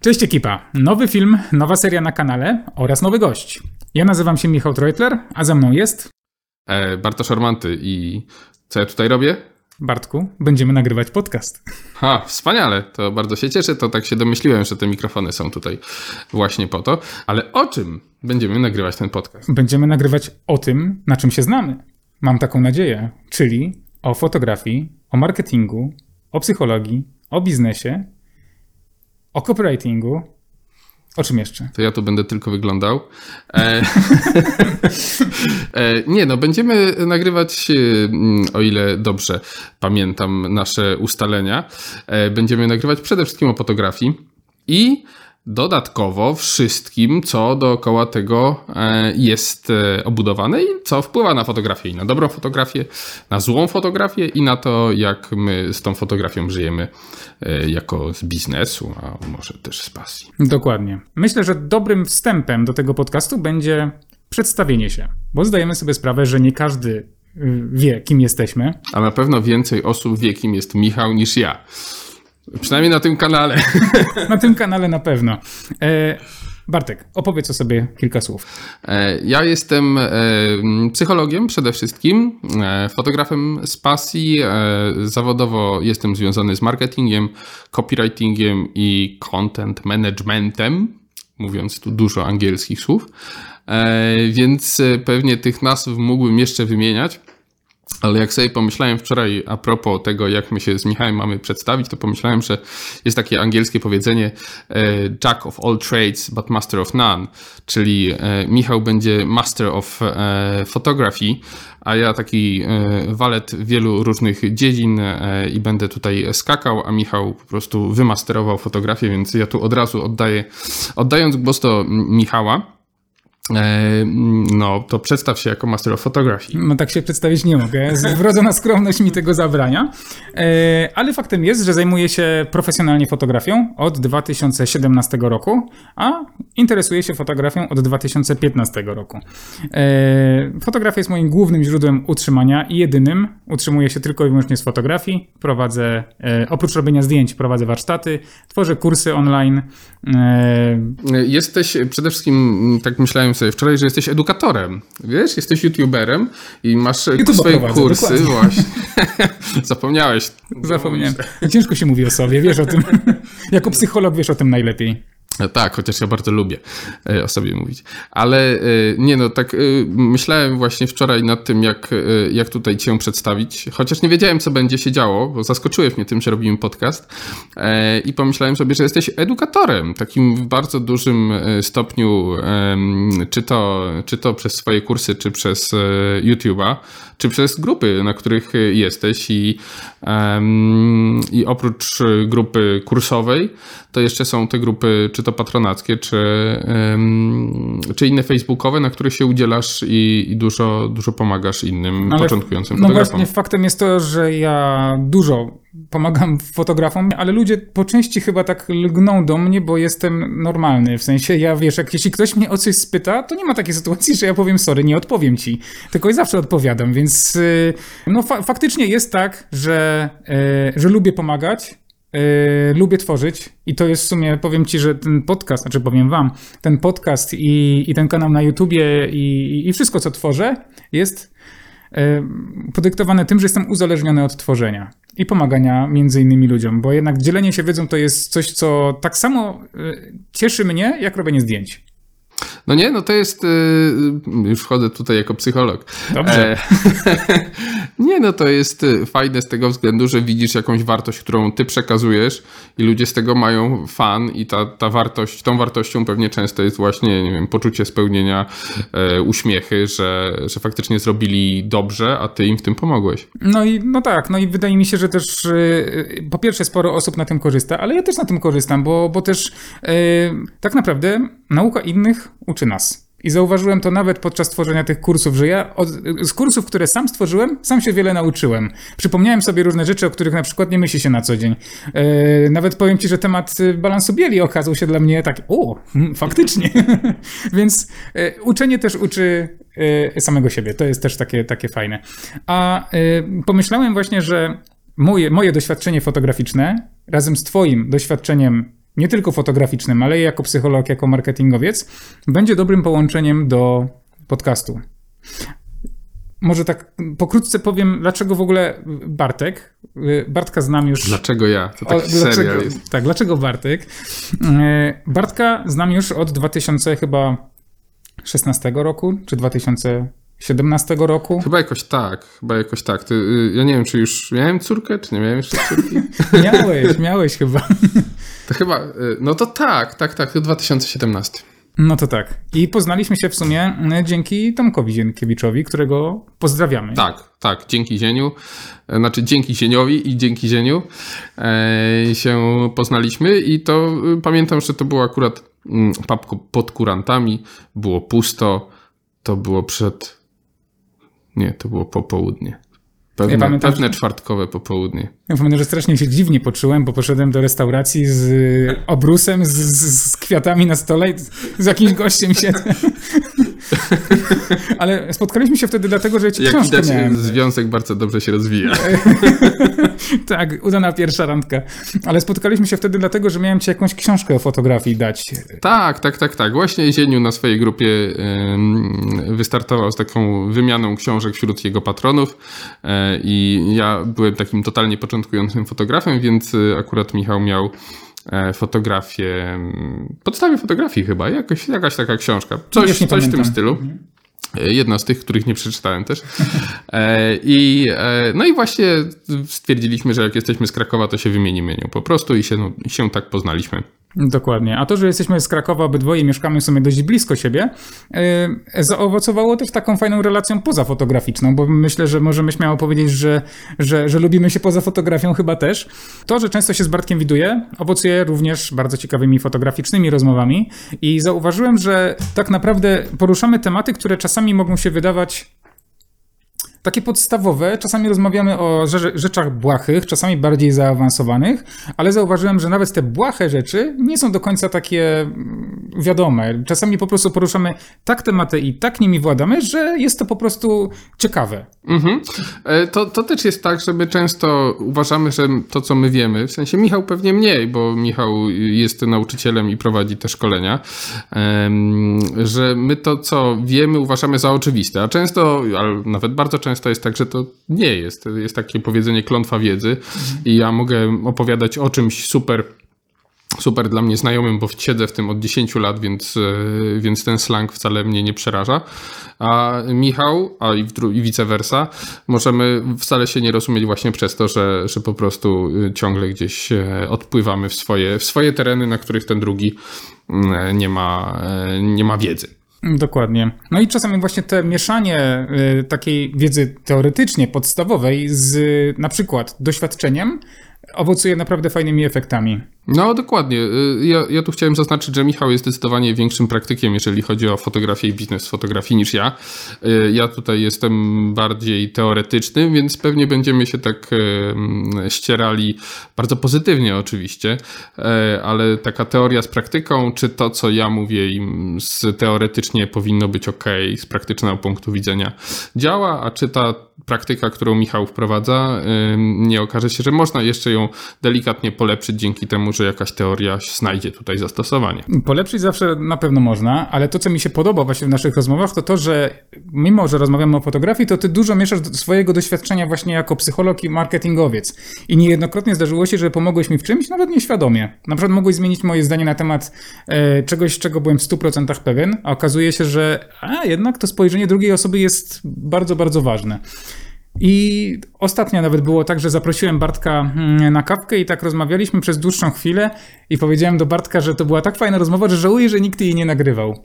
Cześć ekipa! Nowy film, nowa seria na kanale oraz nowy gość. Ja nazywam się Michał Treutler, a ze mną jest... E, Bartosz Ormanty i co ja tutaj robię? Bartku, będziemy nagrywać podcast. Ha, wspaniale, to bardzo się cieszę, to tak się domyśliłem, że te mikrofony są tutaj właśnie po to. Ale o czym będziemy nagrywać ten podcast? Będziemy nagrywać o tym, na czym się znamy. Mam taką nadzieję, czyli o fotografii, o marketingu, o psychologii, o biznesie o copywritingu. O czym jeszcze? To ja tu będę tylko wyglądał. E, e, nie, no, będziemy nagrywać, mm, o ile dobrze pamiętam nasze ustalenia, e, będziemy nagrywać przede wszystkim o fotografii i dodatkowo wszystkim, co dookoła tego e, jest e, obudowane i co wpływa na fotografię i na dobrą fotografię, na złą fotografię i na to, jak my z tą fotografią żyjemy e, jako z biznesu, a może też z pasji. Dokładnie. Myślę, że dobrym wstępem do tego podcastu będzie przedstawienie się, bo zdajemy sobie sprawę, że nie każdy y, wie, kim jesteśmy. A na pewno więcej osób wie, kim jest Michał niż ja. Przynajmniej na tym kanale. Na tym kanale na pewno. E, Bartek, opowiedz o sobie kilka słów. E, ja jestem e, psychologiem przede wszystkim, fotografem z pasji. Zawodowo jestem związany z marketingiem, copywritingiem i content managementem, mówiąc tu dużo angielskich słów. Więc pewnie tych nazw mógłbym jeszcze wymieniać. Ale jak sobie pomyślałem wczoraj a propos tego, jak my się z Michałem mamy przedstawić, to pomyślałem, że jest takie angielskie powiedzenie e, Jack of all trades, but master of none. Czyli e, Michał będzie master of e, photography, a ja taki walet wielu różnych dziedzin i będę tutaj skakał, a Michał po prostu wymasterował fotografię, więc ja tu od razu oddaję, oddając głos do Michała. E, no, to przedstaw się jako Master of Photography. No tak się przedstawić nie mogę. Wrodzona skromność mi tego zabrania. E, ale faktem jest, że zajmuję się profesjonalnie fotografią od 2017 roku, a interesuję się fotografią od 2015 roku. E, fotografia jest moim głównym źródłem utrzymania i jedynym. Utrzymuję się tylko i wyłącznie z fotografii. Prowadzę, oprócz robienia zdjęć, prowadzę warsztaty, tworzę kursy online. Jesteś przede wszystkim, tak myślałem sobie wczoraj, że jesteś edukatorem. Wiesz, jesteś youtuberem i masz YouTube swoje kursy. Dokładnie. Właśnie. Zapomniałeś. Zapomniałem. Ciężko się mówi o sobie, wiesz o tym. jako psycholog wiesz o tym najlepiej. E, tak, chociaż ja bardzo lubię e, o sobie mówić. Ale e, nie no, tak myślałem właśnie wczoraj nad tym, jak, jak tutaj cię przedstawić, chociaż nie wiedziałem, co będzie się działo, bo zaskoczyłeś mnie tym, że robimy podcast i pomyślałem sobie, że jesteś edukatorem, takim w bardzo dużym stopniu, czy to, czy to przez swoje kursy, czy przez YouTube'a, czy przez grupy, na których jesteś i, i oprócz grupy kursowej, to jeszcze są te grupy, czy to patronackie, czy, czy inne facebookowe, na których się udzielasz i, i dużo, dużo pomagasz innym ale, początkującym no fotografom. No właśnie, faktem jest to, że ja dużo pomagam fotografom, ale ludzie po części chyba tak lgną do mnie, bo jestem normalny. W sensie, ja wiesz, jak jeśli ktoś mnie o coś spyta, to nie ma takiej sytuacji, że ja powiem sorry, nie odpowiem ci. Tylko i zawsze odpowiadam, więc y, no fa faktycznie jest tak, że, y, że lubię pomagać, Yy, lubię tworzyć i to jest w sumie, powiem ci, że ten podcast, znaczy powiem wam, ten podcast i, i ten kanał na YouTubie i, i wszystko, co tworzę, jest yy, podyktowane tym, że jestem uzależniony od tworzenia i pomagania między innymi ludziom, bo jednak dzielenie się wiedzą to jest coś, co tak samo yy, cieszy mnie, jak robienie zdjęć. No nie, no to jest. Yy, już wchodzę tutaj jako psycholog. Dobrze. E, Nie, no to jest y, fajne z tego względu, że widzisz jakąś wartość, którą ty przekazujesz i ludzie z tego mają fan i ta, ta wartość, tą wartością pewnie często jest właśnie, nie wiem, poczucie spełnienia, e, uśmiechy, że, że faktycznie zrobili dobrze, a ty im w tym pomogłeś. No i no tak, no i wydaje mi się, że też yy, po pierwsze sporo osób na tym korzysta, ale ja też na tym korzystam, bo, bo też tak naprawdę nauka innych uczy nas. I zauważyłem to nawet podczas tworzenia tych kursów, że ja od, z kursów, które sam stworzyłem, sam się wiele nauczyłem. Przypomniałem sobie różne rzeczy, o których na przykład nie myśli się na co dzień. Yy, nawet powiem ci, że temat balansu bieli okazał się dla mnie tak, o, hmm, faktycznie. Więc yy, uczenie też uczy yy, samego siebie. To jest też takie, takie fajne. A pomyślałem właśnie, że moje, moje doświadczenie fotograficzne razem z twoim doświadczeniem nie tylko fotograficznym, ale i jako psycholog, jako marketingowiec, będzie dobrym połączeniem do podcastu. Może tak pokrótce powiem, dlaczego w ogóle Bartek. Bartka znam już. Dlaczego ja? To taki o, dlaczego, serial jest. Tak, dlaczego Bartek? Bartka znam już od 2000 chyba 16 roku, czy 2017 roku. Chyba jakoś tak, chyba jakoś tak. Ty, y, ja nie wiem, czy już miałem córkę, czy nie miałem jeszcze córki. miałeś, miałeś chyba. To chyba, y, no to tak, tak, tak, to 2017. No to tak. I poznaliśmy się w sumie y, dzięki Tomkowi Zienkiewiczowi, którego pozdrawiamy. Tak, tak, dzięki Zieniu, znaczy dzięki Zieniowi i dzięki Zieniu e, się poznaliśmy i to pamiętam, że to było akurat mm, papko pod kurantami, było pusto, to było przed, nie, to było popołudnie. Pewne, Ja pamiętam, pewne czwartkowe popołudnie. Ja pamiętam, że strasznie się dziwnie poczułem, bo poszedłem do restauracji z obrusem, z, z, kwiatami na stole i z jakimś gościem siedzę. Ale spotkaliśmy się wtedy dlatego, że ci Jak książkę widać, miałem. związek bardzo dobrze się rozwija. Tak, udana pierwsza randka. Ale spotkaliśmy się wtedy dlatego, że miałem ci jakąś książkę o fotografii dać. Tak, tak, tak, tak. Właśnie Zieniu na swojej grupie wystartował z taką wymianą książek wśród jego patronów e, i ja byłem takim totalnie początkującym fotografem, więc e, akurat Michał miał fotografię, em, podstawie fotografii chyba, jakoś, jakaś taka książka, coś, coś w tym stylu. E, Jedna z tych, których nie przeczytałem też. E, I, e, no i właśnie stwierdziliśmy, że jak jesteśmy z Krakowa, to się wymienimy nią po prostu i się, no, i się tak poznaliśmy. Dokładnie. A to, że jesteśmy z Krakowa, obydwoje mieszkamy w sumie dość blisko siebie, yy, zaowocowało też taką fajną relacją pozafotograficzną, bo myślę, że możemy śmiało powiedzieć, że, że, że lubimy się poza fotografią chyba też. To, że często się z Bartkiem widuję, owocuje również bardzo ciekawymi fotograficznymi rozmowami i zauważyłem, że tak naprawdę poruszamy tematy, które czasami mogą się wydawać takie podstawowe. Czasami rozmawiamy o rze- rzeczach błahych, czasami bardziej zaawansowanych, ale zauważyłem, że nawet te błahe rzeczy nie są do końca takie mm, wiadome. Czasami po prostu poruszamy tak tematy i tak nimi władamy, że jest to po prostu ciekawe. Mhm. E, To, to też jest tak, że my często uważamy, że to, co my wiemy, w sensie Michał pewnie mniej, bo Michał jest nauczycielem i prowadzi te szkolenia, że my to, co wiemy, uważamy za oczywiste, a często, ale nawet bardzo często jest tak, że to nie jest. Jest takie powiedzenie klątwa wiedzy i ja mogę opowiadać o czymś super super dla mnie znajomym, bo siedzę w tym od 10 lat, więc, e, więc ten slang wcale mnie nie przeraża. A Michał, a i, dru- i vice versa, możemy wcale się nie rozumieć właśnie przez to, że, że po prostu y, ciągle gdzieś e, odpływamy w swoje, w swoje tereny, na których ten drugi mm, nie ma, e, nie ma wiedzy. Dokładnie. No i czasami właśnie te mieszanie y, takiej wiedzy teoretycznie podstawowej z na przykład doświadczeniem owocuje naprawdę fajnymi efektami. No, dokładnie. Y, Ja, ja tu chciałem zaznaczyć, że Michał jest zdecydowanie większym praktykiem, jeżeli chodzi o fotografię i biznes fotografii niż ja. Y, Ja tutaj jestem bardziej teoretyczny, więc pewnie będziemy się tak em, ścierali bardzo pozytywnie oczywiście, ale taka teoria z praktyką, czy to, co ja mówię im z teoretycznie powinno być ok, z praktycznego punktu widzenia działa, a czy ta praktyka, którą Michał wprowadza, nie okaże się, że można jeszcze ją delikatnie polepszyć dzięki temu, że jakaś teoria znajdzie tutaj zastosowanie. Polepszyć zawsze na pewno można, ale to, co mi się podoba właśnie w naszych rozmowach, to to, że mimo, że rozmawiamy o fotografii, to ty dużo mieszasz do swojego doświadczenia właśnie jako psycholog i marketingowiec. I niejednokrotnie zdarzyło się, że pomogłeś mi w czymś, nawet nieświadomie. Na przykład mogłeś zmienić moje zdanie na temat e, czegoś, czego byłem w 100% pewien, a okazuje się, że a, jednak to spojrzenie drugiej osoby jest bardzo, bardzo ważne. I ostatnio nawet było tak, że zaprosiłem Bartka mm, na kawkę i tak rozmawialiśmy przez dłuższą chwilę i powiedziałem do Bartka, że to była tak fajna rozmowa, że żałuję, że nikt jej nie nagrywał.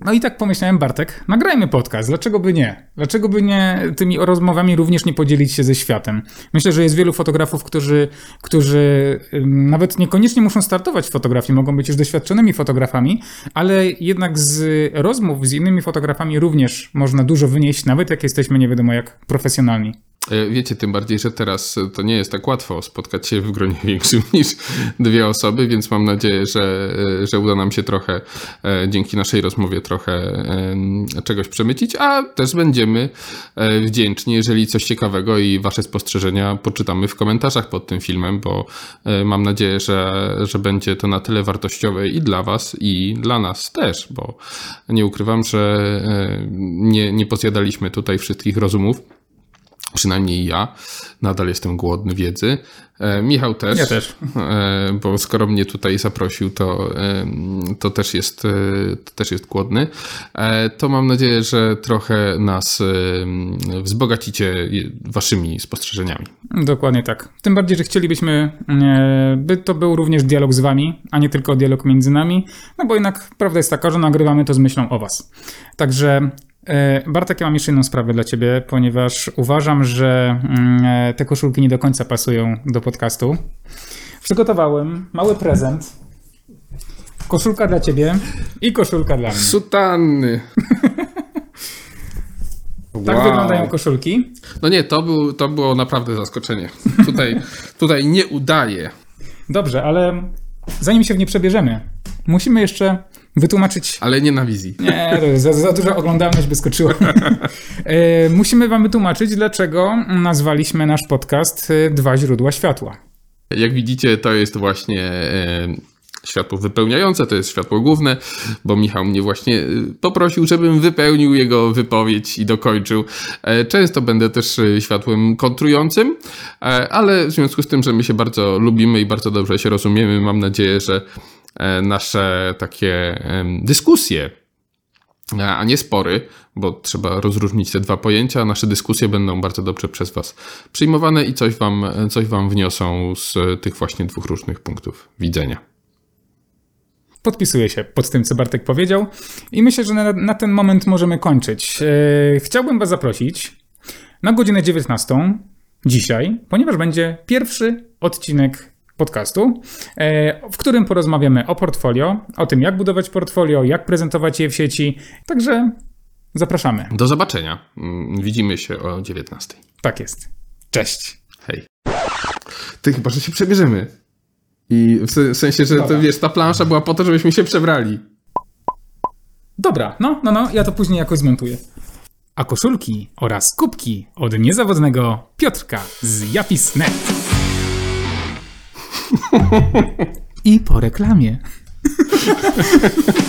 No i tak pomyślałem, Bartek, nagrajmy podcast, dlaczego by nie? Dlaczego by nie tymi rozmowami również nie podzielić się ze światem? Myślę, że jest wielu fotografów, którzy, którzy nawet niekoniecznie muszą startować w fotografii, mogą być już doświadczonymi fotografami, ale jednak z rozmów z innymi fotografami również można dużo wynieść, nawet jak jesteśmy nie wiadomo jak profesjonalni. E, Wiecie, tym bardziej, że teraz to nie jest tak łatwo spotkać się w gronie większym niż dwie osoby, więc mam nadzieję, że, e, że uda nam się trochę e, dzięki naszej rozmowie trochę czegoś przemycić, a też będziemy wdzięczni, jeżeli coś ciekawego i wasze spostrzeżenia poczytamy w komentarzach pod tym filmem, bo mam nadzieję, że, że będzie to na tyle wartościowe i dla was, i dla nas też, bo nie ukrywam, że nie, nie pozjadaliśmy tutaj wszystkich rozumów przynajmniej ja, nadal jestem głodny wiedzy. E, Michał też. Ja też. E, bo skoro mnie tutaj zaprosił, to, e, to, też, jest, to też jest głodny. E, to mam nadzieję, że trochę nas wzbogacicie waszymi spostrzeżeniami. Dokładnie tak. Tym bardziej, że chcielibyśmy, e, by to był również dialog z wami, a nie tylko dialog między nami, no bo jednak prawda jest taka, że nagrywamy to z myślą o was. Także Bartek, ja mam jeszcze jedną sprawę dla ciebie, ponieważ uważam, że mm, e, te koszulki nie do końca pasują do podcastu. Przygotowałem mały prezent. Koszulka dla ciebie i koszulka dla mnie. Sutanny. Tak Wow. wyglądają koszulki. No nie, to, był, to było naprawdę zaskoczenie. Tutaj, tutaj nie udaje. Dobrze, ale zanim się w nie przebierzemy, musimy jeszcze wytłumaczyć Ale nie na wizji. Nie, za, za duża oglądalność by skoczyła. E, Musimy wam wytłumaczyć, dlaczego nazwaliśmy nasz podcast e, Dwa źródła światła. Jak widzicie, to jest właśnie e, światło wypełniające, to jest światło główne, bo Michał mnie właśnie poprosił, żebym wypełnił jego wypowiedź i dokończył. Często będę też światłem kontrującym, ale w związku z tym, że my się bardzo lubimy i bardzo dobrze się rozumiemy, mam nadzieję, że nasze takie dyskusje a nie spory, bo trzeba rozróżnić te dwa pojęcia. Nasze dyskusje będą bardzo dobrze przez Was przyjmowane i coś Wam, coś wam wniosą z tych właśnie dwóch różnych punktów widzenia. Podpisuję się pod tym, co Bartek powiedział i myślę, że na, na ten moment możemy kończyć. E, Chciałbym was zaprosić na godzinę 19 dzisiaj, ponieważ będzie pierwszy odcinek podcastu, e, w którym porozmawiamy o portfolio, o tym jak budować portfolio, jak prezentować je w sieci. Także zapraszamy. Do zobaczenia. Mm, Widzimy się o 19. Tak jest. Cześć. Hej. Ty chyba, że się przebierzemy. I w se- w sensie, że to wiesz, ta plansza była po to, żebyśmy się przebrali. Dobra, no, no, no, ja to później jakoś zmontuję. A koszulki oraz kubki od niezawodnego Piotrka z Japis.net. I po reklamie.